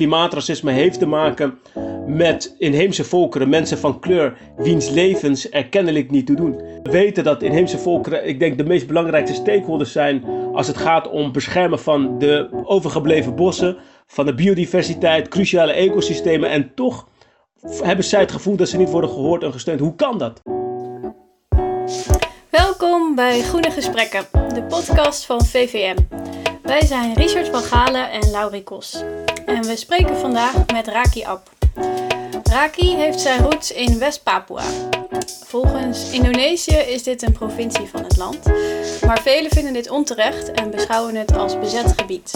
klimaatracisme heeft te maken met inheemse volkeren, mensen van kleur, wiens levens er kennelijk niet toe doen. We weten dat inheemse volkeren, ik denk, de meest belangrijkste stakeholders zijn als het gaat om beschermen van de overgebleven bossen, van de biodiversiteit, cruciale ecosystemen. En toch hebben zij het gevoel dat ze niet worden gehoord en gesteund. Hoe kan dat? Welkom bij Groene Gesprekken, de podcast van VVM. Wij zijn Richard van Galen en Laurie Kos. En we spreken vandaag met Raki Ab. Raki heeft zijn roots in West-Papua. Volgens Indonesië is dit een provincie van het land, maar velen vinden dit onterecht en beschouwen het als bezet gebied.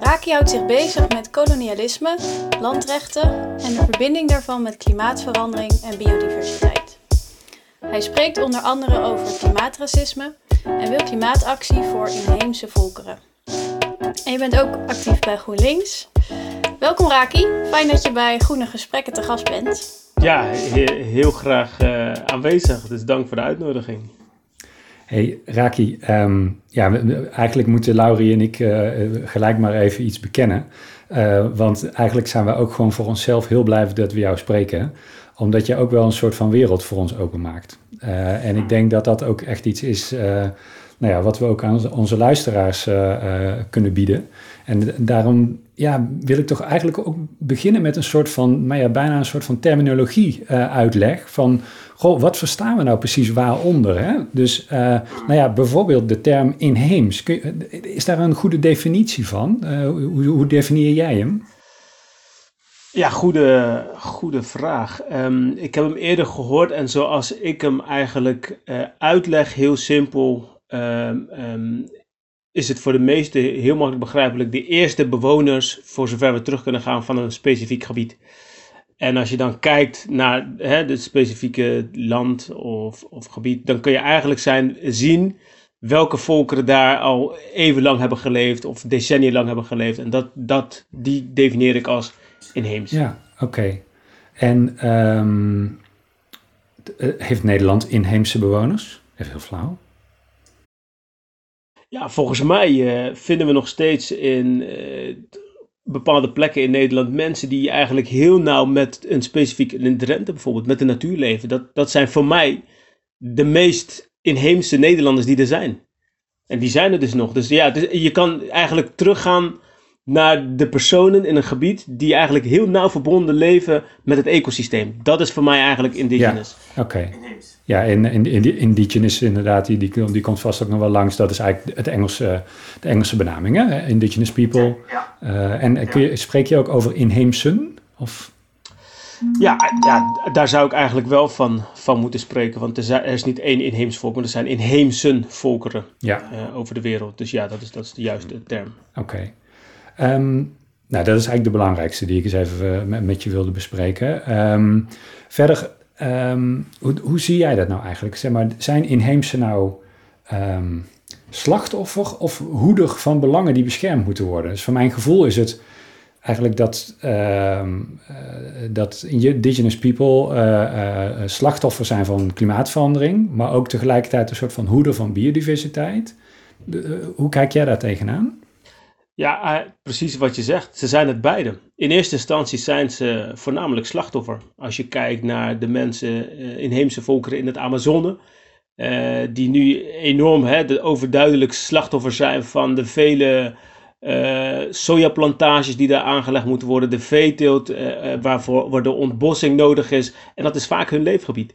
Raki houdt zich bezig met kolonialisme, landrechten en de verbinding daarvan met klimaatverandering en biodiversiteit. Hij spreekt onder andere over klimaatracisme en wil klimaatactie voor inheemse volkeren. En je bent ook actief bij GroenLinks. Welkom Raki, fijn dat je bij Groene Gesprekken te gast bent. Ja, heel graag uh, aanwezig, dus dank voor de uitnodiging. Hey Raki, ehm, ja, eigenlijk moeten Laurie en ik uh, gelijk maar even iets bekennen. Uh, want eigenlijk zijn we ook gewoon voor onszelf heel blij dat we jou spreken. Omdat je ook wel een soort van wereld voor ons openmaakt. Uh, en ik denk dat dat ook echt iets is nou ja, wat we ook aan onze luisteraars kunnen bieden. En daarom ja, wil ik toch eigenlijk ook beginnen met een soort van, nou ja, bijna een soort van terminologie uh, uitleg van, goh, wat verstaan we nou precies waaronder? Hè? Dus, nou ja, bijvoorbeeld de term inheems. Is daar een goede definitie van? Hoe, hoe definieer jij hem? Ja, goede, goede vraag. Um, ik heb hem eerder gehoord en zoals ik hem eigenlijk uitleg, heel simpel, um, um, is het voor de meesten heel makkelijk begrijpelijk de eerste bewoners, voor zover we terug kunnen gaan, van een specifiek gebied. En als je dan kijkt naar het specifieke land of, of gebied, dan kun je eigenlijk zijn, zien welke volkeren daar al even lang hebben geleefd of decennia lang hebben geleefd. En dat, dat, die definieer ik als inheems. Ja, oké. En um, heeft Nederland inheemse bewoners? Even heel flauw. Ja, volgens mij uh, vinden we nog steeds in uh, bepaalde plekken in Nederland mensen die eigenlijk heel nauw met een specifiek, in Drenthe bijvoorbeeld, met de natuur leven. Dat, dat zijn voor mij de meest inheemse Nederlanders die er zijn. En die zijn er dus nog. Dus ja, je kan eigenlijk teruggaan naar de personen in een gebied die eigenlijk heel nauw verbonden leven met het ecosysteem. Dat is voor mij eigenlijk indigenous. Ja, oké. Ja, in, in, in, indigenous inderdaad, die, die, die komt vast ook nog wel langs. Dat is eigenlijk het Engelse, de Engelse benaming, hè? Indigenous people. Ja. Uh, en kun je, spreek je ook over inheemsen? Of... Ja, ja, daar zou ik eigenlijk wel van, van moeten spreken. Want er, is niet één inheems volk, maar er zijn inheemsen volkeren ja. uh, over de wereld. Dus ja, dat is, dat is de juiste term. Oké. Um, nou, dat is eigenlijk de belangrijkste die ik eens even uh, met je wilde bespreken. Um, verder, um, hoe, zie jij dat nou eigenlijk? Zeg maar, zijn inheemse nou slachtoffer of hoeder van belangen die beschermd moeten worden? Dus van mijn gevoel is het eigenlijk dat, uh, dat indigenous people uh, slachtoffer zijn van klimaatverandering, maar ook tegelijkertijd een soort van hoeder van biodiversiteit. Hoe kijk jij daar tegenaan? Ja, uh, precies wat je zegt. Ze zijn het beide. In eerste instantie zijn ze voornamelijk slachtoffer. Als je kijkt naar de mensen, uh, inheemse volkeren in het Amazone, uh, die nu enorm hè, de overduidelijk slachtoffer zijn van de vele sojaplantages die daar aangelegd moeten worden, de veeteelt waarvoor, waar de ontbossing nodig is. En dat is vaak hun leefgebied.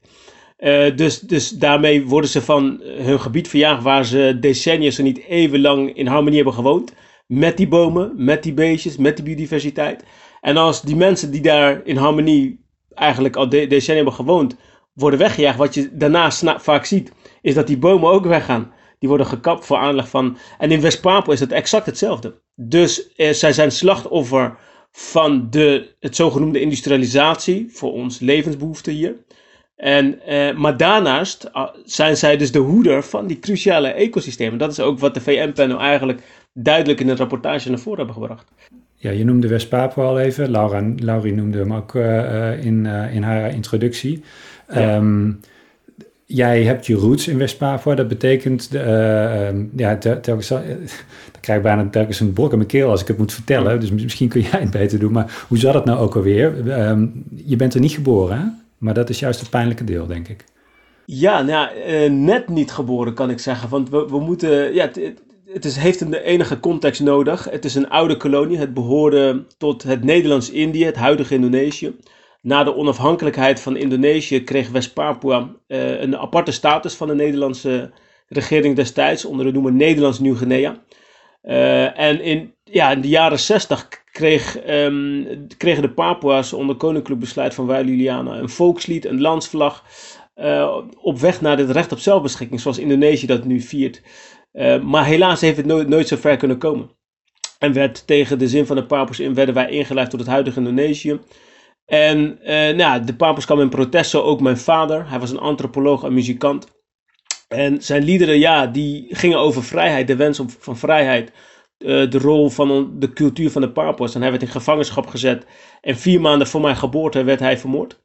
dus, dus daarmee worden ze van hun gebied verjaagd waar ze decennia, zo niet even lang in harmonie hebben gewoond met die bomen, met die beestjes, met die biodiversiteit. En als die mensen die daar in harmonie eigenlijk al de decennia hebben gewoond, worden weggejaagd, wat je daarna vaak ziet, is dat die bomen ook weggaan. Die worden gekapt voor aanleg van. En in West-Papua is het exact hetzelfde. Dus eh, zij zijn slachtoffer van de, het zogenoemde industrialisatie voor ons levensbehoeften hier. En, eh, maar daarnaast ah, zijn zij dus de hoeder van die cruciale ecosystemen. Dat is ook wat de VN-panel eigenlijk duidelijk in een rapportage naar voren hebben gebracht. Ja, je noemde West-Papua al even. Laura, Laurie noemde hem ook uh, in, uh, in haar introductie. Ja. Um, jij hebt je roots in West-Papua. Dat betekent, uh, ja, telkens, dan krijg ik bijna telkens een brok in mijn keel als ik het moet vertellen. Dus misschien kun jij het beter doen. Maar hoe zat het nou ook alweer? Ehm, je bent er niet geboren, hè? Maar dat is juist het pijnlijke deel, denk ik. Ja, nou, net niet geboren kan ik zeggen. Want we, we moeten, ja, het is, heeft een enige context nodig. Het is een oude kolonie. Het behoorde tot het Nederlands-Indië, het huidige Indonesië. Na de onafhankelijkheid van Indonesië kreeg West-Papua uh, een aparte status van de Nederlandse regering destijds, onder de noemer Nederlands Nieuw-Guinea. Uh, en in, ja, in de jaren 60 kreeg, um, kregen de Papua's onder koninklijk besluit van Wij Liliana een volkslied, een landsvlag, uh, op weg naar het recht op zelfbeschikking, zoals Indonesië dat nu viert. Uh, maar helaas heeft het nooit, nooit zo ver kunnen komen. En werd tegen de zin van de Papua's in, werden wij ingelijfd tot het huidige Indonesië. En uh, nou, de Papua's kwam in protest, zo ook mijn vader. Hij was een antropoloog en muzikant. En zijn liederen, ja, die gingen over vrijheid, de wens van vrijheid. Uh, de rol van de cultuur van de Papua's. En hij werd in gevangenschap gezet. En vier maanden voor mijn geboorte werd hij vermoord.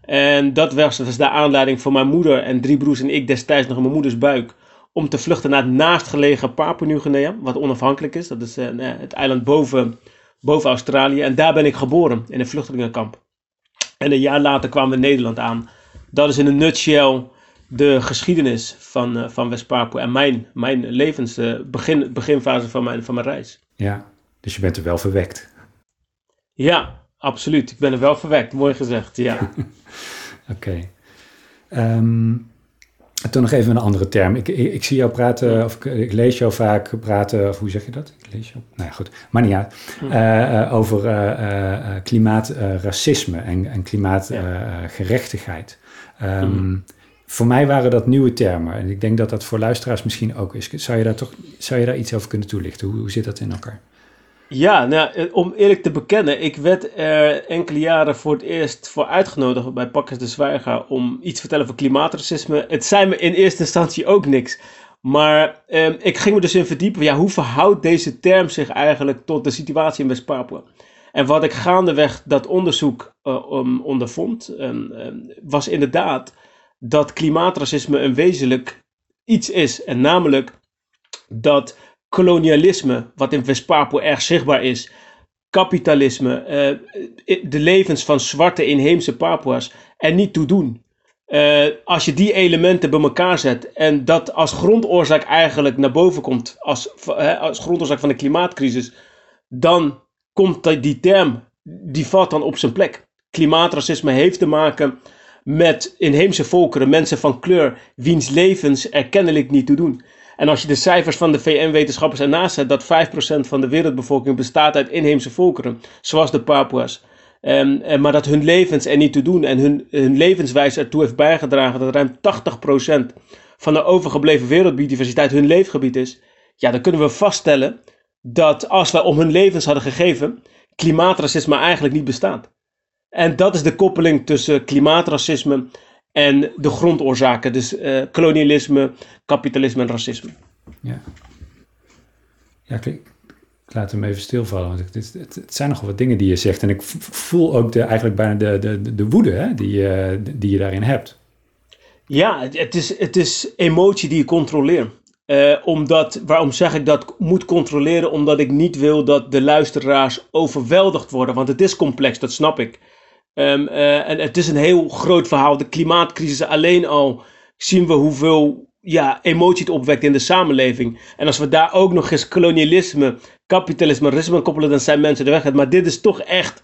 En dat was, was de aanleiding voor mijn moeder en drie broers en ik destijds nog in mijn moeders buik. Om te vluchten naar het naastgelegen Papua Nieuw-Guinea, wat onafhankelijk is. Dat is uh, het eiland boven, boven Australië. En daar ben ik geboren, in een vluchtelingenkamp. En een jaar later kwamen we in Nederland aan. Dat is in een nutshell de geschiedenis van, uh, van West-Papua en mijn, mijn levens, uh, begin, beginfase van mijn, van mijn reis. Ja, dus je bent er wel verwekt. Ja, absoluut. Ik ben er wel verwekt. Mooi gezegd, ja. Oké. Okay. Um, toen nog even een andere term. Ik, ik, ik, zie jou praten, of ik, ik, lees jou vaak praten, of hoe zeg je dat? Ik lees jou. Nou ja, goed, maar niet uit. Uh, uh, over uh, klimaatracisme en, en klimaatgerechtigheid. Ja. Um, mm. Voor mij waren dat nieuwe termen. En ik denk dat dat voor luisteraars misschien ook is. Zou je daar, toch, zou je daar iets over kunnen toelichten? Hoe, hoe zit dat in elkaar? Ja, nou, om eerlijk te bekennen, ik werd er enkele jaren voor het eerst voor uitgenodigd bij Pakkers de Zwijger om iets te vertellen over klimaatracisme. Het zei me in eerste instantie ook niks. Maar eh, ik ging me dus in verdiepen, ja, hoe verhoudt deze term zich eigenlijk tot de situatie in West-Papua? En wat ik gaandeweg dat onderzoek um, ondervond, um, um, was inderdaad dat klimaatracisme een wezenlijk iets is. En namelijk dat kolonialisme, wat in West-Papua erg zichtbaar is, kapitalisme, uh, de levens van zwarte inheemse Papua's er niet toe doen. Uh, als je die elementen bij elkaar zet en dat als grondoorzaak eigenlijk naar boven komt, als, als grondoorzaak van de klimaatcrisis, dan komt die term, die valt dan op zijn plek. Klimaatracisme heeft te maken met inheemse volkeren, mensen van kleur, wiens levens er kennelijk niet toe doen. En als je de cijfers van de VN-wetenschappers ernaast zet, dat 5% van de wereldbevolking bestaat uit inheemse volkeren, zoals de Papua's. Um, maar dat hun levens er niet toe doen en hun, hun levenswijze ertoe heeft bijgedragen dat ruim 80% van de overgebleven wereldbiodiversiteit hun leefgebied is. Ja, dan kunnen we vaststellen dat als wij om hun levens hadden gegeven, klimaatracisme eigenlijk niet bestaat. En dat is de koppeling tussen klimaatracisme en de grondoorzaken. Dus uh, kolonialisme, kapitalisme en racisme. Ja, ja ik, ik laat hem even stilvallen. Want het, het, het, zijn nogal wat dingen die je zegt. En ik voel ook de, eigenlijk bijna de, de, de woede hè, die, je, die je daarin hebt. Ja, het is, het is emotie die je controleert. Uh, omdat, waarom zeg ik dat moet controleren? Omdat ik niet wil dat de luisteraars overweldigd worden. Want het is complex, dat snap ik. Um, uh, en het is een heel groot verhaal. De klimaatcrisis alleen al zien we hoeveel ja, emotie het opwekt in de samenleving. En als we daar ook nog eens kolonialisme, kapitalisme, racisme koppelen, dan zijn mensen de weg. Maar dit is toch echt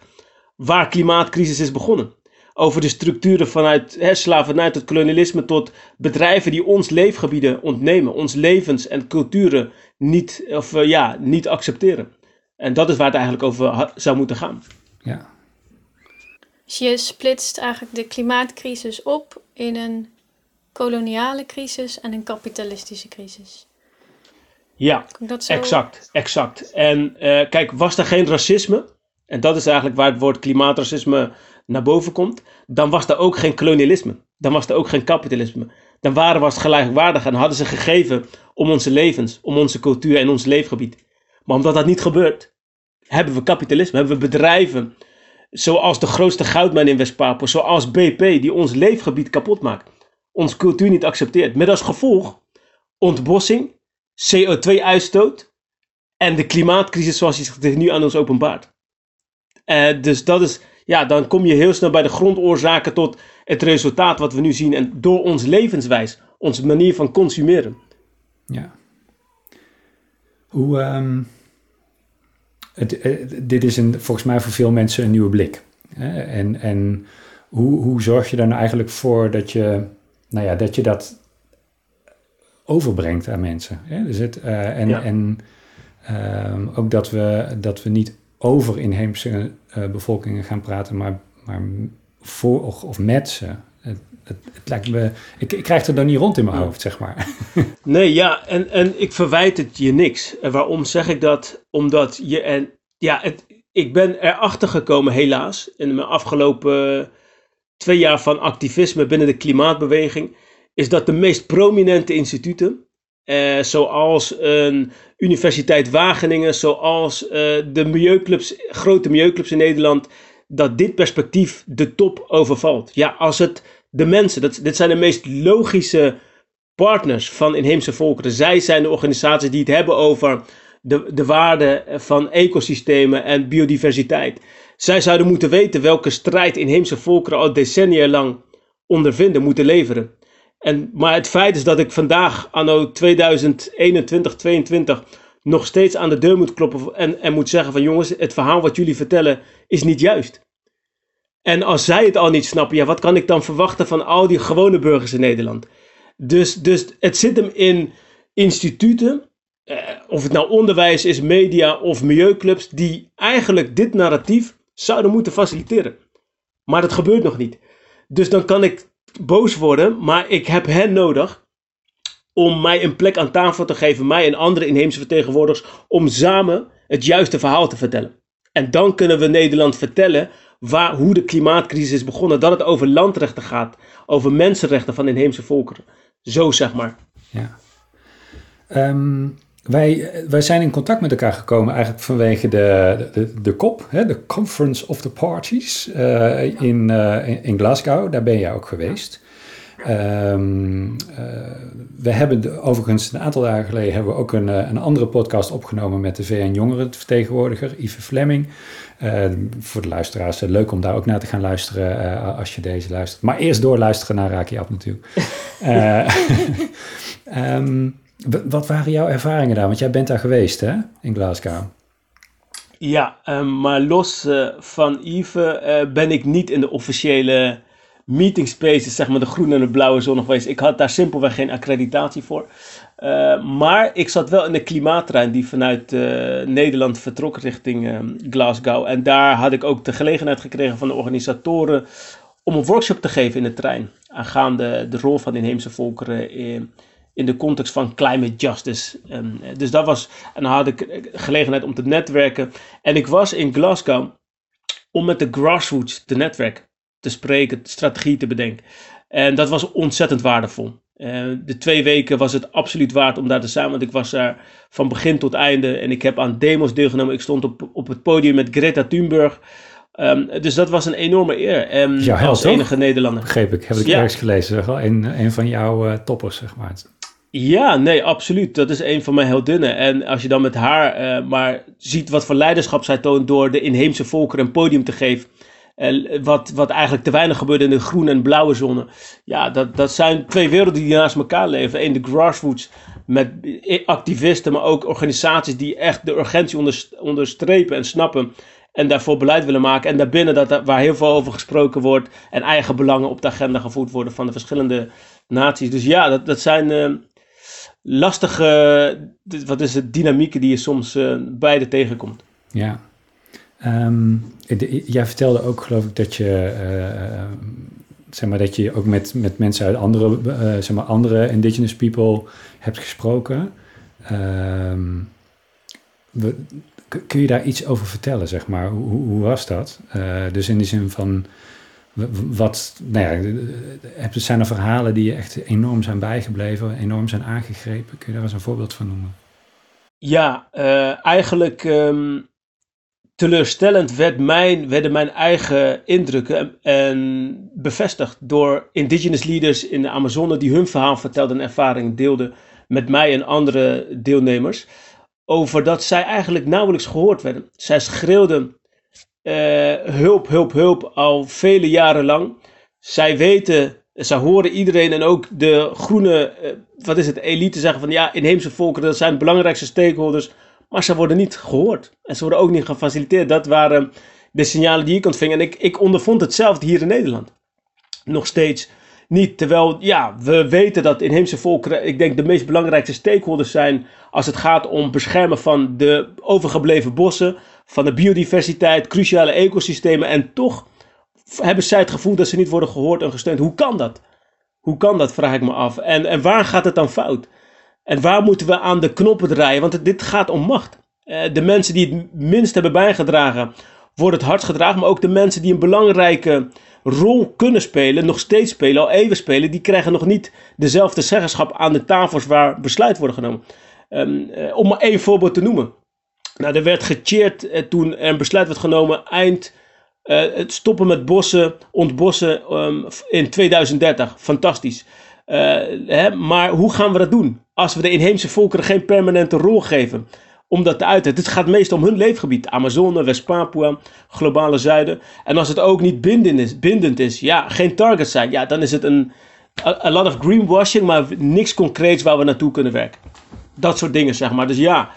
waar klimaatcrisis is begonnen. Over de structuren vanuit hè, slavernij tot kolonialisme tot bedrijven die ons leefgebieden ontnemen, ons levens en culturen niet, of, uh, ja, niet accepteren. En dat is waar het eigenlijk over zou moeten gaan. Ja, dus je splitst eigenlijk de klimaatcrisis op in een koloniale crisis en een kapitalistische crisis. Ja, exact, exact. En uh, kijk, was er geen racisme, en dat is eigenlijk waar het woord klimaatracisme naar boven komt, dan was er ook geen kolonialisme. Dan was er ook geen kapitalisme. Dan waren we gelijkwaardig en hadden ze gegeven om onze levens, om onze cultuur en ons leefgebied. Maar omdat dat niet gebeurt, hebben we kapitalisme, hebben we bedrijven Zoals de grootste goudmijn in West-Papua, zoals BP, die ons leefgebied kapot maakt. onze cultuur niet accepteert. Met als gevolg ontbossing, CO2-uitstoot en de klimaatcrisis zoals die zich nu aan ons openbaart. Uh, dus dat is, ja, dan kom je heel snel bij de grondoorzaken tot het resultaat wat we nu zien. En door ons levenswijs, onze manier van consumeren. Ja. Hoe, um, het, eh, dit is een, volgens mij voor veel mensen een nieuwe blik. En, en hoe, hoe zorg je er nou eigenlijk voor dat je, nou ja, dat je dat overbrengt aan mensen? Dus het, uh, en en um, ook dat we, dat we niet over inheemse uh, bevolkingen gaan praten, maar, maar voor of, of met ze. Het, het, het, lijkt me, ik, ik krijg het dan niet rond in mijn hoofd, zeg maar. Nee, ja, en, en ik verwijt het je niks. En waarom zeg ik dat? Omdat je, en ja, het, ik ben erachter gekomen, helaas, in mijn afgelopen twee jaar van activisme binnen de klimaatbeweging, is dat de meest prominente instituten, eh, zoals een Universiteit Wageningen, zoals uh, de milieuclubs, grote milieuclubs in Nederland, dat dit perspectief de top overvalt. Ja, als het de mensen, dat, dit zijn de meest logische partners van inheemse volkeren. Zij zijn de organisaties die het hebben over de, de waarde van ecosystemen en biodiversiteit. Zij zouden moeten weten welke strijd inheemse volkeren al decennia lang ondervinden, moeten leveren. En, maar het feit is dat ik vandaag, anno 2021, 2022, nog steeds aan de deur moet kloppen en, en moet zeggen van jongens, het verhaal wat jullie vertellen is niet juist. En als zij het al niet snappen, ja, wat kan ik dan verwachten van al die gewone burgers in Nederland? Dus, dus het zit hem in instituten, eh, of het nou onderwijs is, media of milieuclubs, die eigenlijk dit narratief zouden moeten faciliteren. Maar dat gebeurt nog niet. Dus dan kan ik boos worden, maar ik heb hen nodig om mij een plek aan tafel te geven, mij en andere inheemse vertegenwoordigers, om samen het juiste verhaal te vertellen. En dan kunnen we Nederland vertellen waar, hoe de klimaatcrisis is begonnen, dat het over landrechten gaat, over mensenrechten van inheemse volkeren. Zo zeg maar. Ja. Um, wij, wij zijn in contact met elkaar gekomen eigenlijk vanwege de, de, de COP, hè, de Conference of the Parties uh, in, uh, in Glasgow. Daar ben jij ook geweest. Um, uh, we hebben de, overigens een aantal dagen geleden hebben we ook een, een andere podcast opgenomen met de VN Jongerenvertegenwoordiger Yves Fleming. voor de luisteraars, leuk om daar ook naar te gaan luisteren als je deze luistert. Maar eerst doorluisteren naar Raki Ab natuurlijk. um, Wat waren jouw ervaringen daar? Want jij bent daar geweest, hè, in Glasgow. Ja, um, maar los uh, van Yves uh, ben ik niet in de officiële meeting spaces, zeg maar de groene en de blauwe zone geweest. Ik had daar simpelweg geen accreditatie voor. Uh, maar ik zat wel in de klimaattrein die vanuit Nederland vertrok richting ehm, Glasgow. En daar had ik ook de gelegenheid gekregen van de organisatoren om een workshop te geven in de trein. Aangaande de rol van inheemse volkeren in in de context van climate justice. Eh, dus dat was, en dan had ik gelegenheid om te netwerken. En ik was in Glasgow om met de grassroots te netwerken, te spreken, strategie te bedenken. En dat was ontzettend waardevol. Uh, de twee weken was het absoluut waard om daar te zijn, want ik was daar van begin tot einde en ik heb aan demos deelgenomen. Ik stond op, op het podium met Greta Thunberg. Um, dus dat was een enorme eer. Um, jouw als enige Nederlander. Begreep ik, heb ik ja. ergens gelezen. Een, een van jouw uh, toppers, zeg maar. Ja, nee, absoluut. Dat is een van mijn heldinnen. En als je dan met haar uh, maar ziet wat voor leiderschap zij toont door de inheemse volkeren een podium te geven. Wat, wat eigenlijk te weinig gebeurt in de groene en blauwe zone. Ja, dat, dat zijn twee werelden die naast elkaar leven. Eén de grassroots met activisten, maar ook organisaties die echt de urgentie onderstrepen en snappen. En daarvoor beleid willen maken. En daarbinnen dat, waar heel veel over gesproken wordt. En eigen belangen op de agenda gevoerd worden van de verschillende naties. Dus ja, dat, dat zijn uh, lastige, wat is het, dynamieken die je soms uh, beide tegenkomt. Ja. Um, jij vertelde ook, geloof ik, dat je, uh, zeg maar, dat je ook met, met mensen uit andere, uh, zeg maar, andere indigenous people hebt gesproken. Um, we, kun je daar iets over vertellen, zeg maar? Hoe, hoe was dat? dus in die zin van, wat, nou ja, zijn er verhalen die je echt enorm zijn bijgebleven, enorm zijn aangegrepen? Kun je daar eens een voorbeeld van noemen? Ja, eigenlijk um, teleurstellend werd mijn, werden mijn eigen indrukken en bevestigd door indigenous leaders in de Amazone die hun verhaal vertelden en ervaring deelden met mij en andere deelnemers. Over dat zij eigenlijk nauwelijks gehoord werden. Zij schreeuwden uh, hulp, hulp, hulp al vele jaren lang. Zij weten, zij horen iedereen en ook de groene, uh, wat is het, elite zeggen van ja, inheemse volkeren, dat zijn belangrijkste stakeholders. Maar ze worden niet gehoord. En ze worden ook niet gefaciliteerd. Dat waren de signalen die ik ontving. En ik, ik ondervond hetzelfde hier in Nederland. Nog steeds niet. Terwijl, ja, we weten dat inheemse volkeren, ik denk, de meest belangrijkste stakeholders zijn als het gaat om beschermen van de overgebleven bossen, van de biodiversiteit, cruciale ecosystemen. En toch hebben zij het gevoel dat ze niet worden gehoord en gesteund. Hoe kan dat? Hoe kan dat, vraag ik me af. En, en waar gaat het dan fout? En waar moeten we aan de knoppen draaien? Want dit gaat om macht. Uh, de mensen die het minst hebben bijgedragen, worden het hardst gedragen. Maar ook de mensen die een belangrijke rol kunnen spelen, nog steeds spelen, al even spelen, die krijgen nog niet dezelfde zeggenschap aan de tafels waar besluit worden genomen. Um, uh, om maar één voorbeeld te noemen. Nou, er werd gecheerd uh, toen er een besluit werd genomen eind het stoppen met bossen, ontbossen um, in 2030. Fantastisch. Hè, maar hoe gaan we dat doen? als we de inheemse volkeren geen permanente rol geven om dat te uiten. Het gaat meestal om hun leefgebied. Amazone, West-Papua, globale zuiden. En als het ook niet bindend is, bindend is ja, geen target zijn, ja, dan is het een a, lot of greenwashing, maar niks concreets waar we naartoe kunnen werken. Dat soort dingen, zeg maar. Dus ja,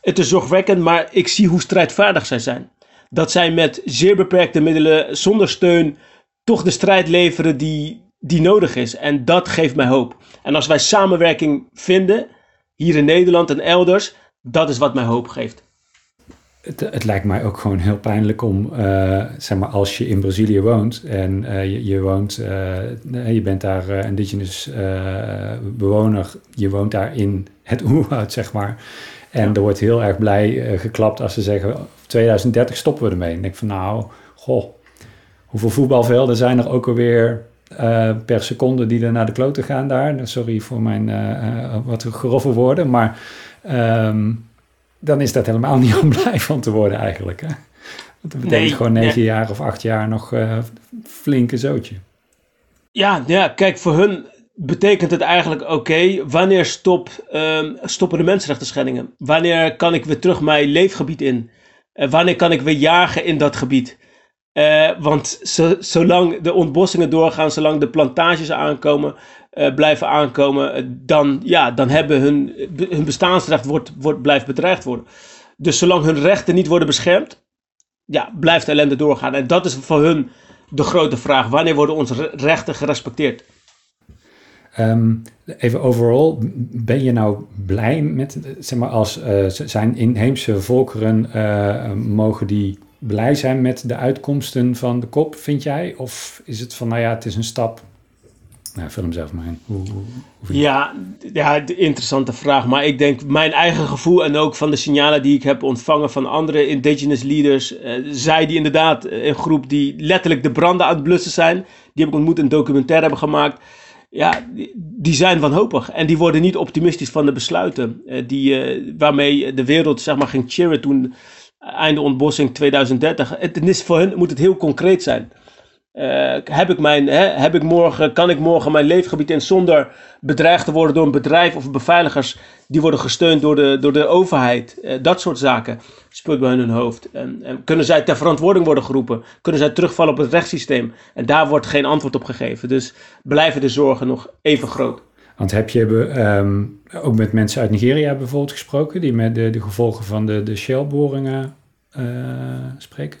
het is zorgwekkend, maar ik zie hoe strijdvaardig zij zijn. Dat zij met zeer beperkte middelen, zonder steun, toch de strijd leveren die, die nodig is. En dat geeft mij hoop. En als wij samenwerking vinden, hier in Nederland en elders, dat is wat mij hoop geeft. Het, het lijkt mij ook gewoon heel pijnlijk om, uh, zeg maar, als je in Brazilië woont en uh, je, je, woont, uh, je bent daar indigenous bewoner, je woont daar in het oerwoud, zeg maar. En ja. er wordt heel erg blij geklapt als ze zeggen, 2030 stoppen we ermee. En ik denk van, nou, goh, hoeveel voetbalvelden zijn er ook alweer uh, per seconde die er naar de kloten gaan daar. Sorry voor mijn uh, wat grove woorden, maar um, dan is dat helemaal niet om blij van te worden eigenlijk. Hè? Want dat betekent nee, gewoon negen jaar of acht jaar nog uh, flinke zootje. Ja, ja, kijk, voor hun betekent het eigenlijk oké, okay, wanneer stop, um, stoppen de mensenrechten schendingen? Wanneer kan ik weer terug mijn leefgebied in? Uh, wanneer kan ik weer jagen in dat gebied? Uh, want zo, zolang de ontbossingen doorgaan, zolang de plantages aankomen, uh, blijven aankomen, uh, dan, ja, dan hebben hun, hun bestaansrecht wordt, wordt, blijft bedreigd worden. Dus zolang hun rechten niet worden beschermd, ja, blijft de ellende doorgaan. En dat is voor hun de grote vraag. Wanneer worden onze rechten gerespecteerd? Um, even overal, ben je nou blij met, zeg maar, als zijn inheemse volkeren mogen die blij zijn met de uitkomsten van de kop, vind jij? Of is het van, nou ja, het is een stap? Nou, vul hem zelf maar in. Hoe, ja, ja, interessante vraag. Maar ik denk mijn eigen gevoel en ook van de signalen die ik heb ontvangen van andere indigenous leaders. Uh, zij die inderdaad, eh, een groep die letterlijk de branden aan het blussen zijn. Die heb ik ontmoet, een documentaire hebben gemaakt. Ja, die, zijn wanhopig. En die worden niet optimistisch van de besluiten. Uh, die, waarmee de wereld zeg maar ging cheeren toen einde ontbossing 2030. Het is voor hen moet het heel concreet zijn. Uh, heb ik mijn, hè, heb ik morgen, kan ik morgen mijn leefgebied in zonder bedreigd te worden door een bedrijf of beveiligers die worden gesteund door de, door de overheid? Uh, dat soort zaken speelt bij hun hun hoofd. En, en, kunnen zij ter verantwoording worden geroepen? Kunnen zij terugvallen op het rechtssysteem? En daar wordt geen antwoord op gegeven. Dus blijven de zorgen nog even groot. Want heb je um, ook met mensen uit Nigeria bijvoorbeeld gesproken, die met de, de gevolgen van de, de Shell-boringen uh, spreken?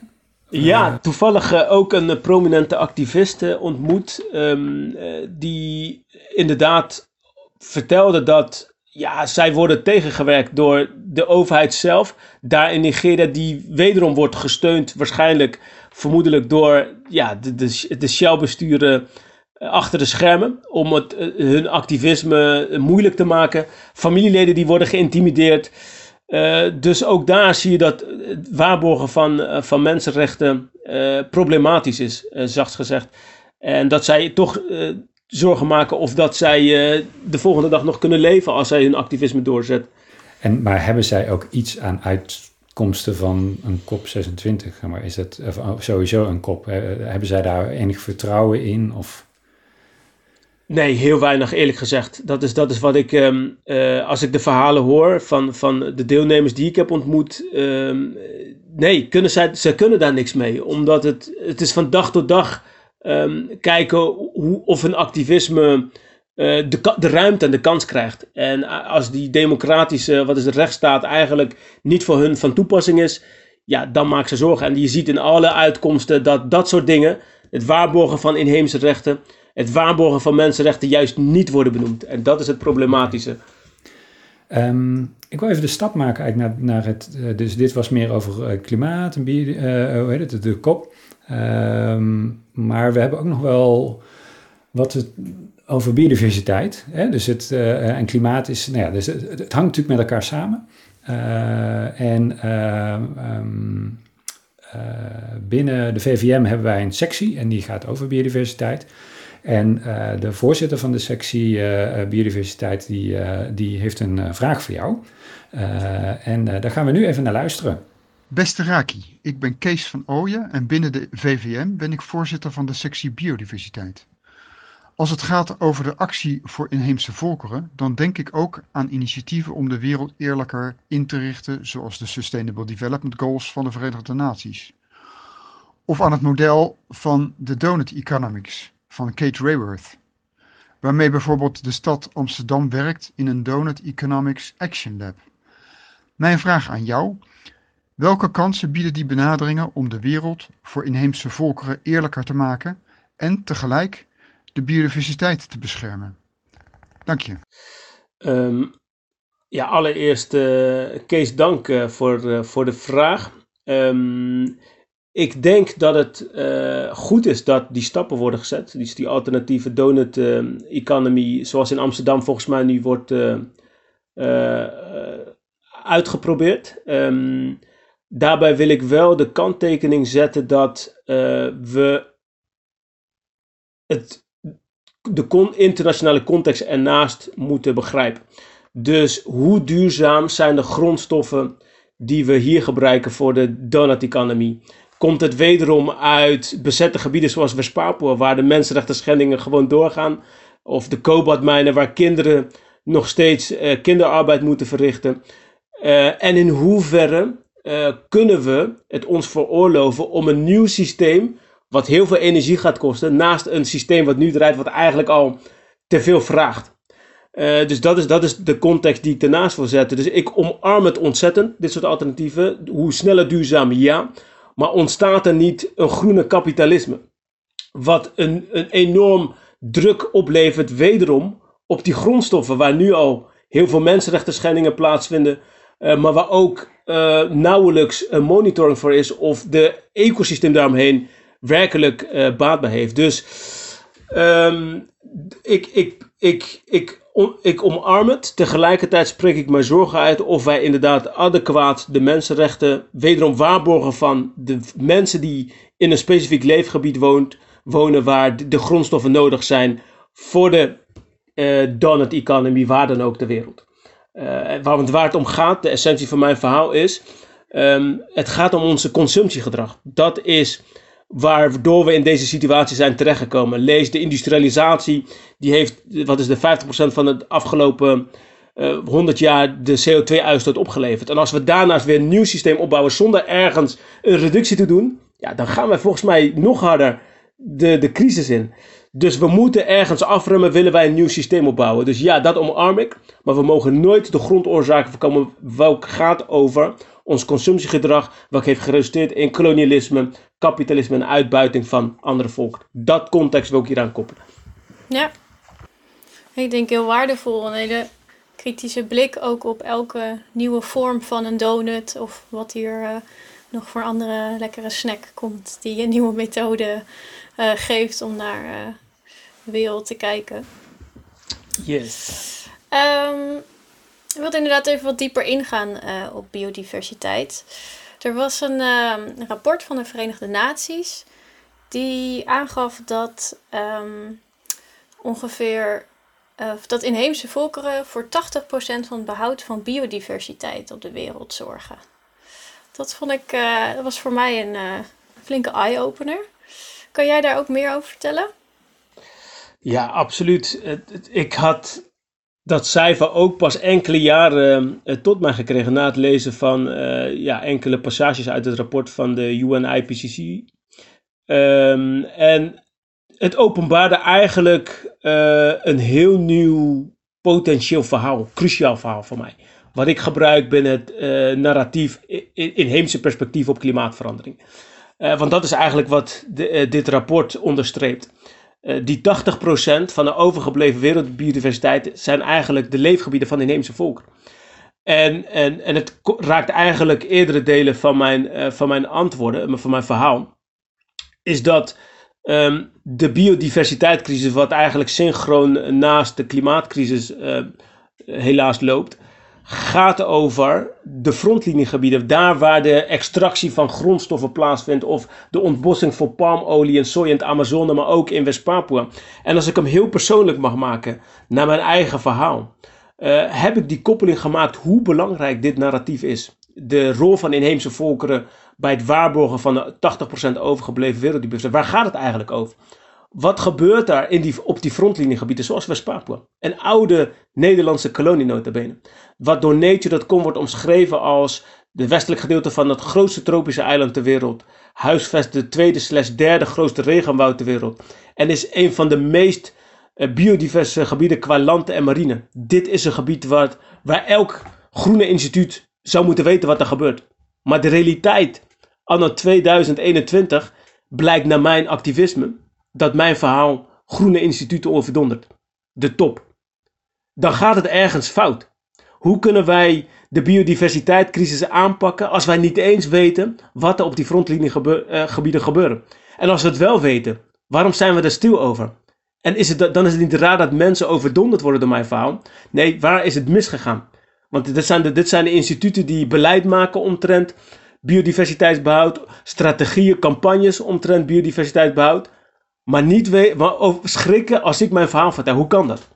Ja, uh, toevallig uh, ook een prominente activiste ontmoet, um, die inderdaad vertelde dat ja, zij worden tegengewerkt door de overheid zelf. Daar in Nigeria, die wederom wordt gesteund, waarschijnlijk vermoedelijk door ja, de, de, de Shell-besturen achter de schermen om het, uh, hun activisme moeilijk te maken. Familieleden die worden geïntimideerd. Dus ook daar zie je dat het waarborgen van, van mensenrechten problematisch is, zacht gezegd. En dat zij toch zorgen maken of dat zij de volgende dag nog kunnen leven als zij hun activisme doorzet. En, maar hebben zij ook iets aan uit uitkomsten van een COP 26? Maar is dat sowieso een COP? Hebben zij daar enig vertrouwen in? Of... Nee, heel weinig eerlijk gezegd. Dat is, dat is wat ik, ehm, eh, als ik de verhalen hoor van, van de deelnemers die ik heb ontmoet. Ehm, nee, kunnen zij, zij kunnen daar niks mee. Omdat het, het is van dag tot dag um, kijken hoe, of een activisme uh, de, de ruimte en de kans krijgt. En als die democratische, wat is de rechtsstaat, eigenlijk niet voor hun van toepassing is. Ja, dan maakt ze zorgen. En je ziet in alle uitkomsten dat dat soort dingen, het waarborgen van inheemse rechten het waarborgen van mensenrechten juist niet worden benoemd. En dat is het problematische. Um, ik wil even de stap maken eigenlijk naar, naar het. Uh, dus dit was meer over uh, klimaat en bier, uh, hoe heet het, de kop. Um, maar we hebben ook nog wel wat het, over biodiversiteit. Hè? Dus het, en klimaat is. Nou ja, dus het, hangt natuurlijk met elkaar samen. en um, binnen de VVM hebben wij een sectie en die gaat over biodiversiteit. En uh, de voorzitter van de sectie uh, biodiversiteit, die, die heeft een vraag voor jou. en daar gaan we nu even naar luisteren. Beste Raki, ik ben Kees van Ooyen en binnen de VVM ben ik voorzitter van de sectie biodiversiteit. Als het gaat over de actie voor inheemse volkeren, dan denk ik ook aan initiatieven om de wereld eerlijker in te richten, zoals de Sustainable Development Goals van de Verenigde Naties. Of aan het model van de Donut Economics, van Kate Rayworth, waarmee bijvoorbeeld de stad Amsterdam werkt in een Donut Economics Action Lab. Mijn vraag aan jou: welke kansen bieden die benaderingen om de wereld voor inheemse volkeren eerlijker te maken en tegelijk de biodiversiteit te beschermen? Dank je. Um, ja, allereerst uh, Kees, dank uh, voor, uh, voor de vraag. Um, ik denk dat het uh, goed is dat die stappen worden gezet. Dus die alternatieve donut uh, economy, zoals in Amsterdam volgens mij nu wordt uh, uitgeprobeerd. Um, daarbij wil ik wel de kanttekening zetten dat we het, de internationale context ernaast moeten begrijpen. Dus hoe duurzaam zijn de grondstoffen die we hier gebruiken voor de donut economy? Komt het wederom uit bezette gebieden zoals West-Papua, waar de mensenrechten schendingen gewoon doorgaan. Of de kobaltmijnen, waar kinderen nog steeds uh, kinderarbeid moeten verrichten. Uh, en in hoeverre uh, kunnen we het ons veroorloven om een nieuw systeem, wat heel veel energie gaat kosten, naast een systeem wat nu draait, wat eigenlijk al te veel vraagt. Dus dat is, dat is de context die ik ernaast wil zetten. Dus ik omarm het ontzettend, dit soort alternatieven. Hoe sneller duurzaam, ja. Maar ontstaat er niet een groene kapitalisme? Wat een, een enorm druk oplevert, wederom op die grondstoffen, waar nu al heel veel mensenrechten schendingen plaatsvinden, uh, maar waar ook uh, nauwelijks een monitoring voor is of de ecosysteem daaromheen werkelijk uh, baat bij heeft. Dus um, ik, ik, ik, ik ik omarm het. Tegelijkertijd spreek ik mijn zorgen uit of wij inderdaad adequaat de mensenrechten wederom waarborgen van de mensen die in een specifiek leefgebied woont, wonen waar de grondstoffen nodig zijn voor de uh, donut economy, waar dan ook ter wereld. Uh, waar, het om gaat, de essentie van mijn verhaal is, um, het gaat om onze consumptiegedrag. Dat is waardoor we in deze situatie zijn terechtgekomen. Lees de industrialisatie, die heeft, wat is de 50% van het afgelopen uh, eh, 100 jaar de CO2-uitstoot opgeleverd. En als we daarnaast weer een nieuw systeem opbouwen zonder ergens een reductie te doen, ja, dan gaan wij volgens mij nog harder de, de crisis in. Dus we moeten ergens afremmen, willen wij een nieuw systeem opbouwen. Dus ja, dat omarm ik. Maar we mogen nooit de grondoorzaken voorkomen, welk gaat over ons consumptiegedrag, wat heeft geresulteerd in kolonialisme, kapitalisme en uitbuiting van andere volken. Dat context wil ik hier aan koppelen. Ja, ik denk heel waardevol. Een hele kritische blik ook op elke nieuwe vorm van een donut of wat hier uh, nog voor andere lekkere snack komt die een nieuwe methode uh, geeft om naar uh, de wereld te kijken. Yes. Um, ik wil inderdaad even wat dieper ingaan uh, op biodiversiteit. Er was een, uh, rapport van de Verenigde Naties die aangaf dat um, ongeveer uh, dat inheemse volkeren voor 80% van het behoud van biodiversiteit op de wereld zorgen. Dat vond ik, uh, dat was voor mij een flinke eye-opener. Kan jij daar ook meer over vertellen? Ja, absoluut. Ik had dat cijfer ook pas enkele jaren uh, tot mij gekregen na het lezen van ja, enkele passages uit het rapport van de UN-IPCC. Um, ehm, en het openbaarde eigenlijk een heel nieuw potentieel verhaal, cruciaal verhaal voor mij. Wat ik gebruik binnen het narratief in, inheemse perspectief op klimaatverandering. Want dat is eigenlijk wat dit rapport onderstreept. Die 80% van de overgebleven wereldbiodiversiteit zijn eigenlijk de leefgebieden van inheemse volken. En, en, en het raakt eigenlijk eerdere delen van mijn, van mijn antwoorden, van mijn verhaal. Is dat um, de biodiversiteitscrisis, wat eigenlijk synchroon naast de klimaatcrisis helaas loopt, gaat over de frontliniegebieden. Daar waar de extractie van grondstoffen plaatsvindt. Of de ontbossing van palmolie en soja in het Amazone, maar ook in West-Papua. En als ik hem heel persoonlijk mag maken, naar mijn eigen verhaal. Uh, heb ik die koppeling gemaakt hoe belangrijk dit narratief is. De rol van inheemse volkeren bij het waarborgen van de 80% overgebleven werelddiversiteit. Waar gaat het eigenlijk over? Wat gebeurt daar in die, op die frontliniegebieden, zoals West-Papua? Een oude Nederlandse kolonie notabene. Wat door Nature.com wordt omschreven als de westelijk gedeelte van het grootste tropische eiland ter wereld. Huisvest de tweede slash derde grootste regenwoud ter wereld. En is een van de meest uh, biodiverse gebieden qua land en marine. Dit is een gebied waar, waar elk groene instituut zou moeten weten wat er gebeurt. Maar de realiteit anno 2021 blijkt naar mijn activisme dat mijn verhaal groene instituten overdondert. De top. Dan gaat het ergens fout. Hoe kunnen wij de biodiversiteitscrisis aanpakken als wij niet eens weten wat er op die frontliniegebieden gebeuren? En als we het wel weten, waarom zijn we er stil over? En is het, dan is het niet raar dat mensen overdonderd worden door mijn verhaal. Nee, waar is het misgegaan? Want dit zijn de, dit zijn de instituten die beleid maken omtrent biodiversiteitsbehoud, strategieën, campagnes omtrent biodiversiteitsbehoud maar niet we schrikken als ik mijn verhaal vertel. Hoe kan dat?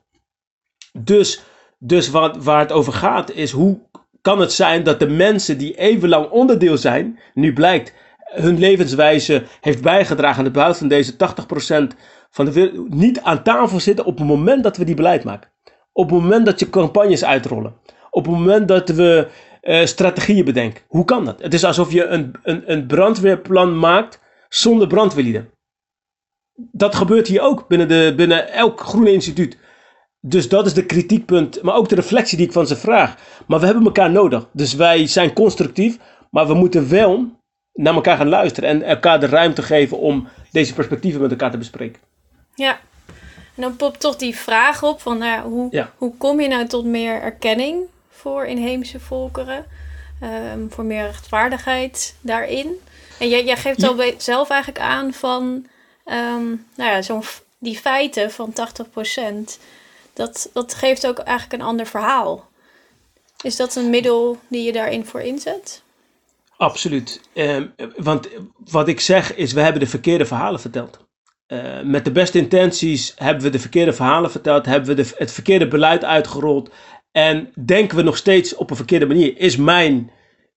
Dus, dus wat, waar het over gaat is hoe kan het zijn dat de mensen die even lang onderdeel zijn, nu blijkt hun levenswijze heeft bijgedragen aan het behoud van deze 80% van de wereld, niet aan tafel zitten op het moment dat we die beleid maken. Op het moment dat je campagnes uitrollen. Op het moment dat we uh, strategieën bedenken. Hoe kan dat? Het is alsof je een, een, een brandweerplan maakt zonder brandweerlieden dat gebeurt hier ook binnen, de, binnen elk groene instituut. Dus dat is de kritiekpunt, maar ook de reflectie die ik van ze vraag. Maar we hebben elkaar nodig. Dus wij zijn constructief, maar we moeten wel naar elkaar gaan luisteren en elkaar de ruimte geven om deze perspectieven met elkaar te bespreken. Ja, en dan popt toch die vraag op van nou, hoe, hoe kom je nou tot meer erkenning voor inheemse volkeren? Um, voor meer rechtvaardigheid daarin. En jij, jij geeft al zelf eigenlijk aan van um, nou ja, zo'n die feiten van 80%, dat, dat geeft ook eigenlijk een ander verhaal. Is dat een middel die je daarin voor inzet? Absoluut. Um, want wat ik zeg is, we hebben de verkeerde verhalen verteld. Uh, met de beste intenties hebben we de verkeerde verhalen verteld, hebben we de, het verkeerde beleid uitgerold en denken we nog steeds op een verkeerde manier, is mijn,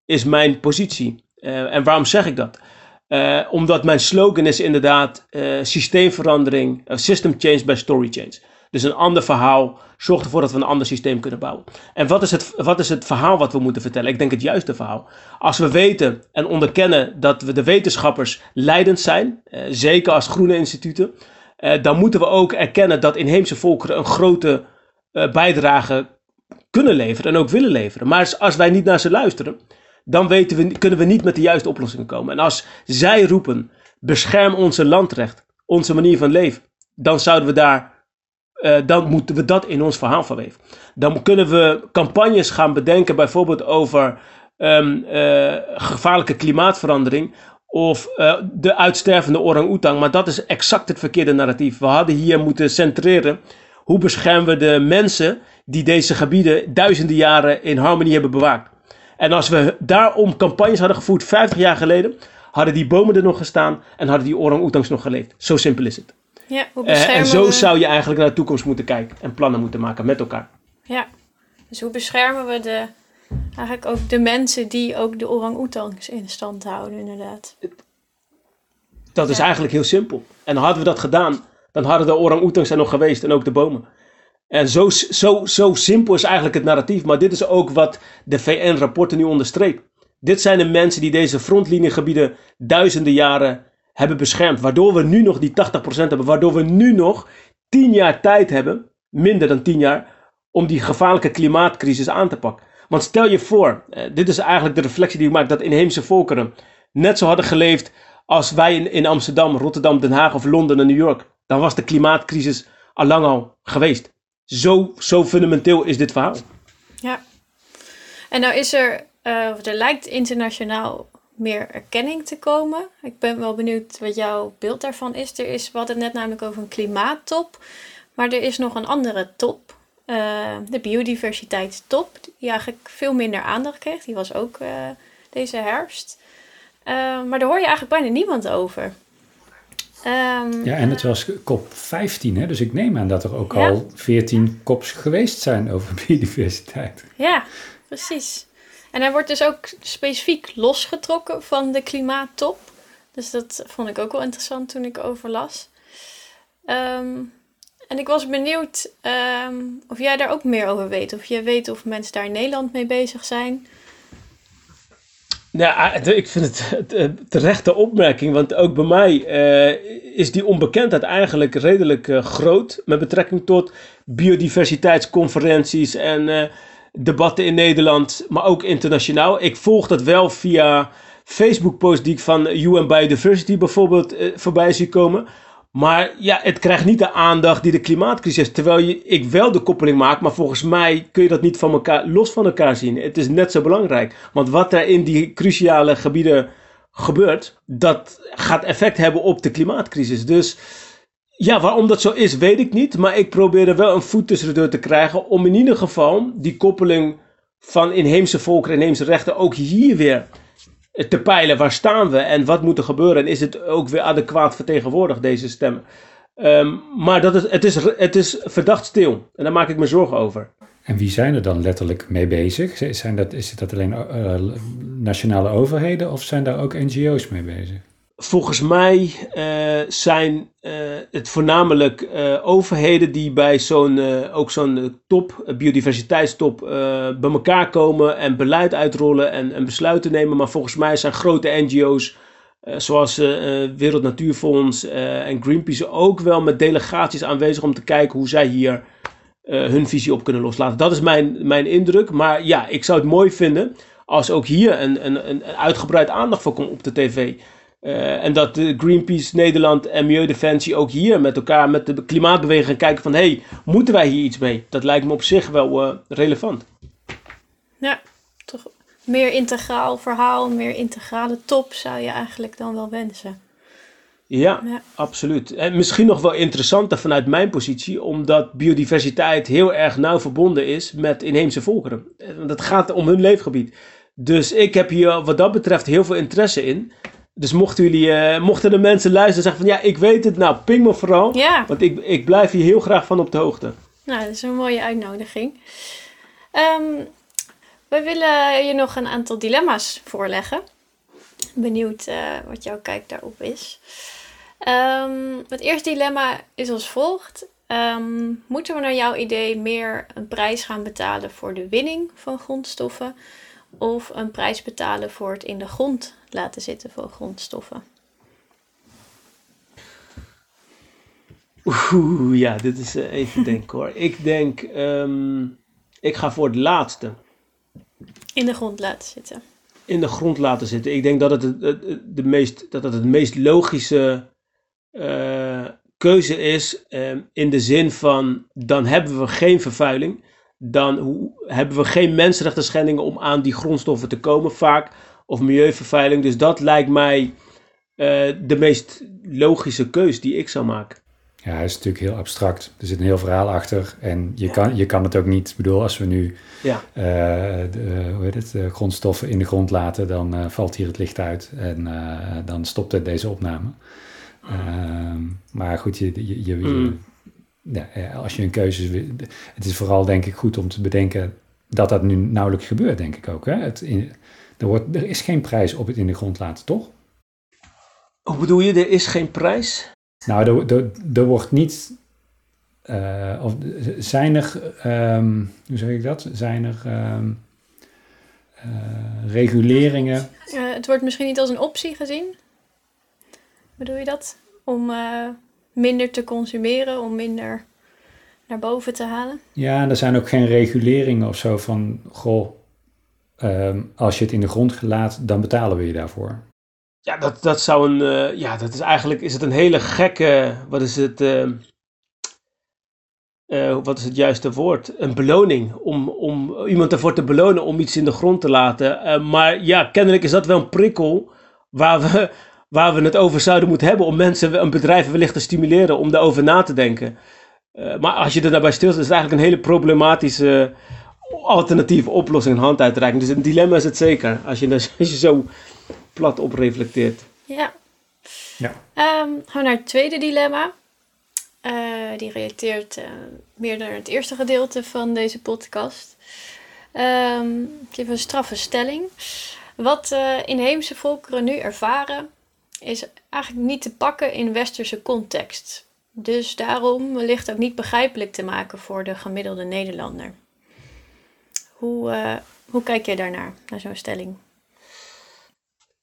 is mijn positie. Uh, en waarom zeg ik dat? Uh, omdat mijn slogan is inderdaad systeemverandering, system change by story change. Dus een ander verhaal zorgt ervoor dat we een ander systeem kunnen bouwen. En wat is, het, wat is het verhaal wat we moeten vertellen? Ik denk het juiste verhaal. Als we weten en onderkennen dat we de wetenschappers leidend zijn, zeker als groene instituten, dan moeten we ook erkennen dat inheemse volkeren een grote bijdrage kunnen leveren en ook willen leveren. Maar als wij niet naar ze luisteren, dan weten we, kunnen we niet met de juiste oplossingen komen. En als zij roepen, bescherm onze landrecht, onze manier van leven, dan zouden we daar, uh, dan moeten we dat in ons verhaal verweven. Dan kunnen we campagnes gaan bedenken, bijvoorbeeld over um, uh, gevaarlijke klimaatverandering of uh, de uitstervende orang-oetang. Maar dat is exact het verkeerde narratief. We hadden hier moeten centreren. Hoe beschermen we de mensen die deze gebieden duizenden jaren in harmonie hebben bewaakt? En als we daarom campagnes hadden gevoerd 50 jaar geleden, hadden die bomen er nog gestaan en hadden die orang-oetangs nog geleefd. Zo simpel is het. Ja, hoe uh, en zo zou je eigenlijk naar de toekomst moeten kijken en plannen moeten maken met elkaar. Ja, dus hoe beschermen we de, eigenlijk ook de mensen die ook de orang-oetangs in stand houden, inderdaad. Dat is eigenlijk heel simpel. En hadden we dat gedaan, dan hadden de orang-oetangs er nog geweest en ook de bomen. En zo, zo, zo simpel is eigenlijk het narratief. Maar dit is ook wat de VN-rapporten nu onderstreept. Dit zijn de mensen die deze frontliniegebieden duizenden jaren hebben beschermd. Waardoor we nu nog die 80% hebben. Waardoor we nu nog 10 jaar tijd hebben, minder dan 10 jaar, om die gevaarlijke klimaatcrisis aan te pakken. Want stel je voor, eh, dit is eigenlijk de reflectie die ik maak, dat inheemse volkeren net zo hadden geleefd als wij in, Amsterdam, Rotterdam, Den Haag of Londen en New York. Dan was de klimaatcrisis al lang al geweest. Zo, zo fundamenteel is dit verhaal. Ja. En nou is er, eh, er lijkt internationaal meer erkenning te komen. Ik ben wel benieuwd wat jouw beeld daarvan is. Er is, we hadden het net namelijk over een klimaattop, maar er is nog een andere top. eh, de biodiversiteitstop, die eigenlijk veel minder aandacht kreeg. Die was ook eh, deze herfst. Eh, maar daar hoor je eigenlijk bijna niemand over. Ehm, Ja, en het was kop 15, hè? dus ik neem aan dat er ook Ja. al 14 kops geweest zijn over biodiversiteit. Ja, precies. En hij wordt dus ook specifiek losgetrokken van de klimaattop. Dus dat vond ik ook wel interessant toen ik overlas. Ehm, en ik was benieuwd ehm, of jij daar ook meer over weet. Of jij weet of mensen daar in Nederland mee bezig zijn. Ja, eh, ik vind het terechte opmerking, want ook bij mij eh, is die onbekendheid eigenlijk redelijk eh, groot met betrekking tot biodiversiteitsconferenties en debatten in Nederland, maar ook internationaal. Ik volg dat wel via Facebook-posts die ik van UN Biodiversity bijvoorbeeld eh, voorbij zie komen. Maar ja, het krijgt niet de aandacht die de klimaatcrisis. Terwijl je, ik wel de koppeling maak, maar volgens mij kun je dat niet van elkaar, los van elkaar zien. Het is net zo belangrijk. Want wat er in die cruciale gebieden gebeurt, dat gaat effect hebben op de klimaatcrisis. Dus ja, waarom dat zo is, weet ik niet. Maar ik probeer er wel een voet tussen de deur te krijgen. Om in ieder geval die koppeling van inheemse volkeren en inheemse rechten ook hier weer te peilen. Waar staan we en wat moet er gebeuren? En is het ook weer adequaat vertegenwoordigd, deze stemmen? Ehm, maar dat is, het, is, het is verdacht stil. En daar maak ik me zorgen over. En wie zijn er dan letterlijk mee bezig? Zijn dat, is dat alleen eh, nationale overheden of zijn daar ook NGO's mee bezig? Volgens mij eh, zijn eh, het voornamelijk eh, overheden die bij zo'n ook zo'n top, biodiversiteitstop, bij elkaar komen en beleid uitrollen en, en besluiten nemen. Maar volgens mij zijn grote NGO's zoals Wereld Natuurfonds en Greenpeace ook wel met delegaties aanwezig om te kijken hoe zij hier hun visie op kunnen loslaten. Dat is mijn, mijn indruk. Maar ja, ik zou het mooi vinden als ook hier een, een, een uitgebreid aandacht voor komt op de tv. Uh, en dat Greenpeace Nederland en Milieudefensie ook hier met elkaar, met de klimaatbeweging gaan kijken van... hé, hey, moeten wij hier iets mee? Dat lijkt me op zich wel uh, relevant. Ja, toch meer integraal verhaal, meer integrale top zou je eigenlijk dan wel wensen. Ja, ja, absoluut. En misschien nog wel interessanter vanuit mijn positie, omdat biodiversiteit heel erg nauw verbonden is met inheemse volkeren. Dat gaat om hun leefgebied. Dus ik heb hier wat dat betreft heel veel interesse in. Dus mochten jullie, uh, mochten de mensen luisteren en zeggen van ja, ik weet het, nou ping me vooral. Ja. Want ik, ik blijf hier heel graag van op de hoogte. Nou, dat is een mooie uitnodiging. Um, we willen je nog een aantal dilemma's voorleggen. Benieuwd uh, wat jouw kijk daarop is. Um, het eerste dilemma is als volgt. Um, moeten we naar jouw idee meer een prijs gaan betalen voor de winning van grondstoffen? Of een prijs betalen voor het in de grond laten zitten van grondstoffen? Oeh, ja, dit is uh, even denken hoor. Ik denk, um, ik ga voor het laatste. In de grond laten zitten. In de grond laten zitten. Ik denk dat het, het, het de meest, dat het, het meest logische uh, keuze is. Uh, in de zin van, dan hebben we geen vervuiling. Dan hoe, hebben we geen mensenrechten schendingen om aan die grondstoffen te komen vaak. Of milieuvervuiling. Dus dat lijkt mij uh, de meest logische keus die ik zou maken. Ja, het is natuurlijk heel abstract. Er zit een heel verhaal achter. En je, ja. kan, je kan het ook niet. Ik bedoel, als we nu ja. uh, de, hoe heet het, de grondstoffen in de grond laten, dan uh, valt hier het licht uit. En dan stopt het deze opname. maar goed, je, je, je, mm. ja, als je een keuze. Het is vooral denk ik goed om te bedenken dat dat nu nauwelijks gebeurt, denk ik ook. Hè? Het in, er, wordt, er is geen prijs op het in de grond laten, toch? Hoe bedoel je, er is geen prijs? Nou, er, er, er wordt niet. Uh, of zijn er. Um, hoe zeg ik dat? Zijn er. Um, uh, reguleringen. Uh, het wordt misschien niet als een optie gezien. Bedoel je dat? Om minder te consumeren, om minder naar boven te halen? Ja, er zijn ook geen reguleringen of zo van. Goh, um, als je het in de grond laat, dan betalen we je daarvoor. Ja, dat, dat zou een. Uh, ja, dat is eigenlijk. Is het een hele gekke. Wat is het. Uh, uh, wat is het juiste woord? Een beloning. Om, om iemand ervoor te belonen om iets in de grond te laten. maar ja, kennelijk is dat wel een prikkel. Waar we, waar we het over zouden moeten hebben. Om mensen, een bedrijf wellicht te stimuleren om daarover na te denken. maar als je er daarbij stilstaat, is het eigenlijk een hele problematische alternatieve oplossing in hand uitreiken. Dus een dilemma is het zeker. Als je, als je zo plat op reflecteert. Ja. ja. Um, gaan we naar het tweede dilemma. Uh, die relateert uh, meer naar het eerste gedeelte van deze podcast. Um, even een straffe stelling. Wat uh, inheemse volkeren nu ervaren, is eigenlijk niet te pakken in westerse context. Dus daarom wellicht ook niet begrijpelijk te maken voor de gemiddelde Nederlander. Hoe, hoe kijk jij daarnaar, naar zo'n stelling?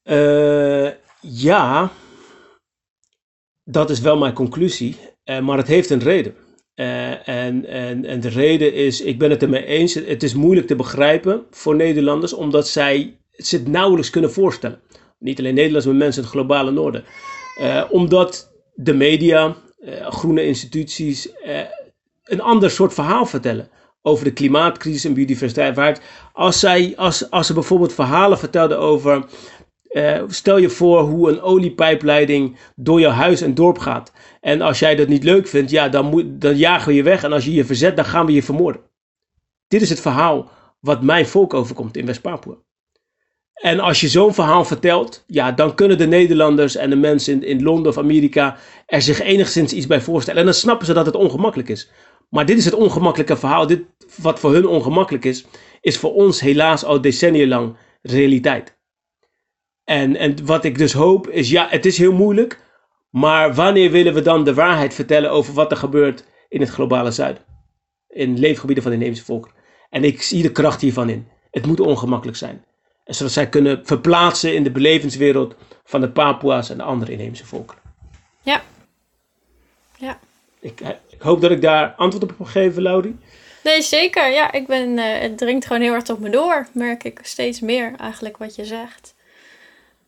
Uh, ja, dat is wel mijn conclusie, uh, maar het heeft een reden. En, en, en de reden is, ik ben het ermee eens, het is moeilijk te begrijpen voor Nederlanders, omdat zij het nauwelijks kunnen voorstellen. Niet alleen Nederlanders, maar mensen in het globale noorden. omdat de media, groene instituties, een ander soort verhaal vertellen over de klimaatcrisis en biodiversiteit. Als, zij, als, als ze bijvoorbeeld verhalen vertelden over uh, stel je voor hoe een oliepijpleiding door jouw huis en dorp gaat. En als jij dat niet leuk vindt, ja, dan, moet, dan jagen we je weg. En als je je verzet, dan gaan we je vermoorden. Dit is het verhaal wat mijn volk overkomt in West-Papua. En als je zo'n verhaal vertelt, ja, dan kunnen de Nederlanders en de mensen in, in Londen of Amerika er zich enigszins iets bij voorstellen. En dan snappen ze dat het ongemakkelijk is. Maar dit is het ongemakkelijke verhaal. Dit, wat voor hun ongemakkelijk is, is voor ons helaas al decennia lang realiteit. En, en wat ik dus hoop is, ja, het is heel moeilijk. Maar wanneer willen we dan de waarheid vertellen over wat er gebeurt in het globale zuiden? In leefgebieden van de inheemse volkeren. En ik zie de kracht hiervan in. Het moet ongemakkelijk zijn. En zodat zij kunnen verplaatsen in de belevingswereld van de Papua's en de andere inheemse volkeren. Ja. Ja. Ik, eh, ik hoop dat ik daar antwoord op heb gegeven, Laurie. Nee, zeker. Ja, ik ben, uh, het dringt gewoon heel erg op me door. Merk ik steeds meer eigenlijk wat je zegt.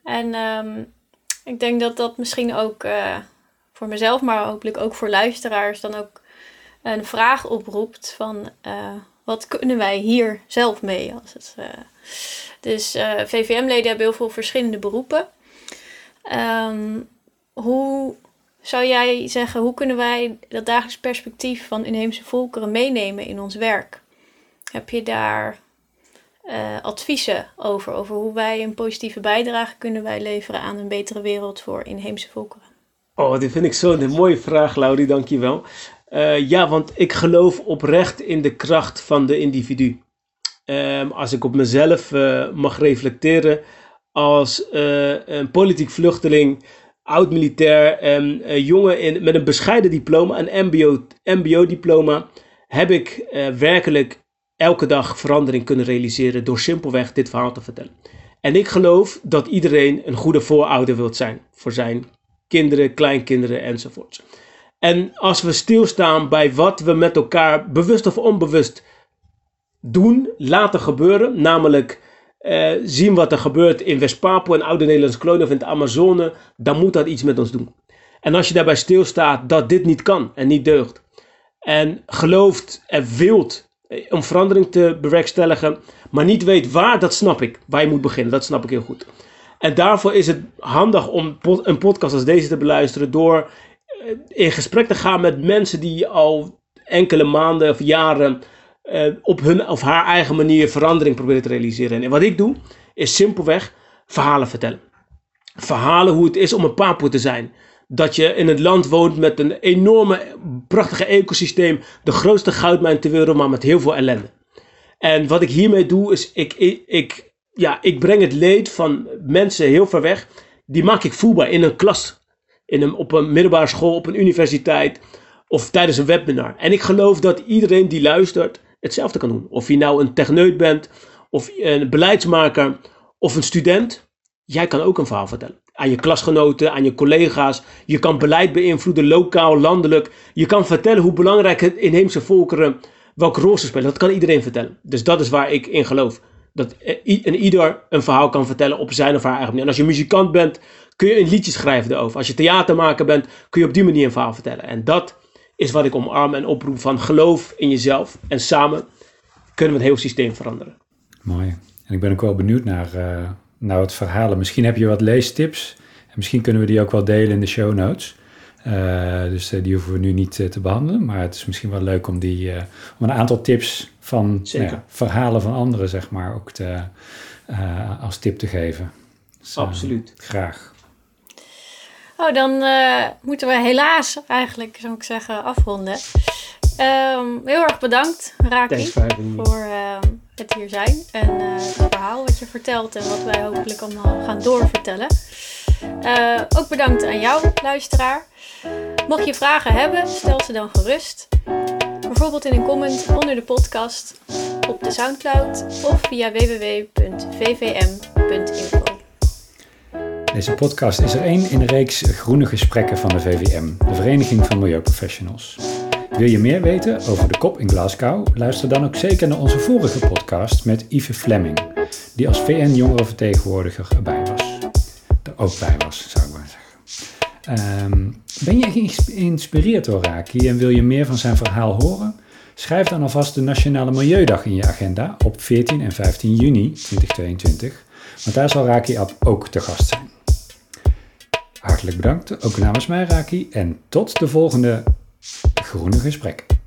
En um, ik denk dat dat misschien ook uh, voor mezelf, maar hopelijk ook voor luisteraars, dan ook een vraag oproept van uh, wat kunnen wij hier zelf mee? Als het, dus VVM-leden hebben heel veel verschillende beroepen. Um, hoe zou jij zeggen, hoe kunnen wij dat dagelijks perspectief van inheemse volkeren meenemen in ons werk? Heb je daar uh, adviezen over, over hoe wij een positieve bijdrage kunnen wij leveren aan een betere wereld voor inheemse volkeren? Oh, die vind ik zo'n mooie vraag, Laurie, dankjewel. Uh, ja, want ik geloof oprecht in de kracht van de individu. Um, als ik op mezelf uh, mag reflecteren als een politiek vluchteling, oud-militair, um, jongen in, met een bescheiden diploma, een MBO-diploma, MBO heb ik werkelijk elke dag verandering kunnen realiseren door simpelweg dit verhaal te vertellen. En ik geloof dat iedereen een goede voorouder wilt zijn voor zijn kinderen, kleinkinderen enzovoorts. En als we stilstaan bij wat we met elkaar bewust of onbewust doen, laten gebeuren, namelijk eh, zien wat er gebeurt in West-Papua, in Oude Nederlandse kolonie of in het Amazone, dan moet dat iets met ons doen. En als je daarbij stilstaat dat dit niet kan en niet deugt, en gelooft en wilt eh, om verandering te bewerkstelligen, maar niet weet waar, dat snap ik. Waar je moet beginnen, dat snap ik heel goed. En daarvoor is het handig om een podcast als deze te beluisteren door eh, in gesprek te gaan met mensen die al enkele maanden of jaren uh, op hun of haar eigen manier verandering proberen te realiseren. En wat ik doe, is simpelweg verhalen vertellen. Verhalen hoe het is om een papoe te zijn dat je in het land woont met een enorme, prachtige ecosysteem, de grootste goudmijn ter wereld, maar met heel veel ellende. En wat ik hiermee doe, is ik, ik, ik, ja, ik breng het leed van mensen heel ver weg. Die maak ik voelbaar in een klas, in een, op een middelbare school, op een universiteit of tijdens een webinar. En ik geloof dat iedereen die luistert hetzelfde kan doen. Of je nou een techneut bent, of een beleidsmaker, of een student. Jij kan ook een verhaal vertellen. Aan je klasgenoten, aan je collega's. Je kan beleid beïnvloeden, lokaal, landelijk. Je kan vertellen hoe belangrijk het inheemse volkeren, welke rol ze spelen. Dat kan iedereen vertellen. Dus dat is waar ik in geloof. Dat een ieder een verhaal kan vertellen op zijn of haar eigen manier. En als je muzikant bent, kun je een liedje schrijven erover. Als je theatermaker bent, kun je op die manier een verhaal vertellen. En dat is wat ik omarm en oproep van geloof in jezelf. En samen kunnen we het hele systeem veranderen. Mooi. En ik ben ook wel benieuwd naar, uh, naar het verhalen. Misschien heb je wat leestips. En misschien kunnen we die ook wel delen in de show notes. Uh, dus uh, die hoeven we nu niet te behandelen. Maar het is misschien wel leuk om, die, om een aantal tips van nou ja, verhalen van anderen, zeg maar, ook te, als tip te geven. Dus, Absoluut. Graag. Oh, dan uh, moeten we helaas eigenlijk, zou ik zeggen, afronden. Um, heel erg bedankt, Raki, voor uh, het hier zijn. En uh, het verhaal wat je vertelt en wat wij hopelijk allemaal gaan doorvertellen. ook bedankt aan jou, luisteraar. Mocht je vragen hebben, stel ze dan gerust. Bijvoorbeeld in een comment onder de podcast, op de Soundcloud of via www.vvm.info. Deze podcast is er één in de reeks groene gesprekken van de VVM, de Vereniging van Milieuprofessionals. Wil je meer weten over de kop in Glasgow? Luister dan ook zeker naar onze vorige podcast met Yves Fleming, die als VN-jongerenvertegenwoordiger erbij was. Er ook bij was, zou ik maar zeggen. Um, ben je geïnspireerd door Raki en wil je meer van zijn verhaal horen? Schrijf dan alvast de Nationale Milieudag in je agenda op 14 en 15 juni 2022, want daar zal Raki ook te gast zijn. Hartelijk bedankt, ook namens mij Raki, en tot de volgende groene gesprekken.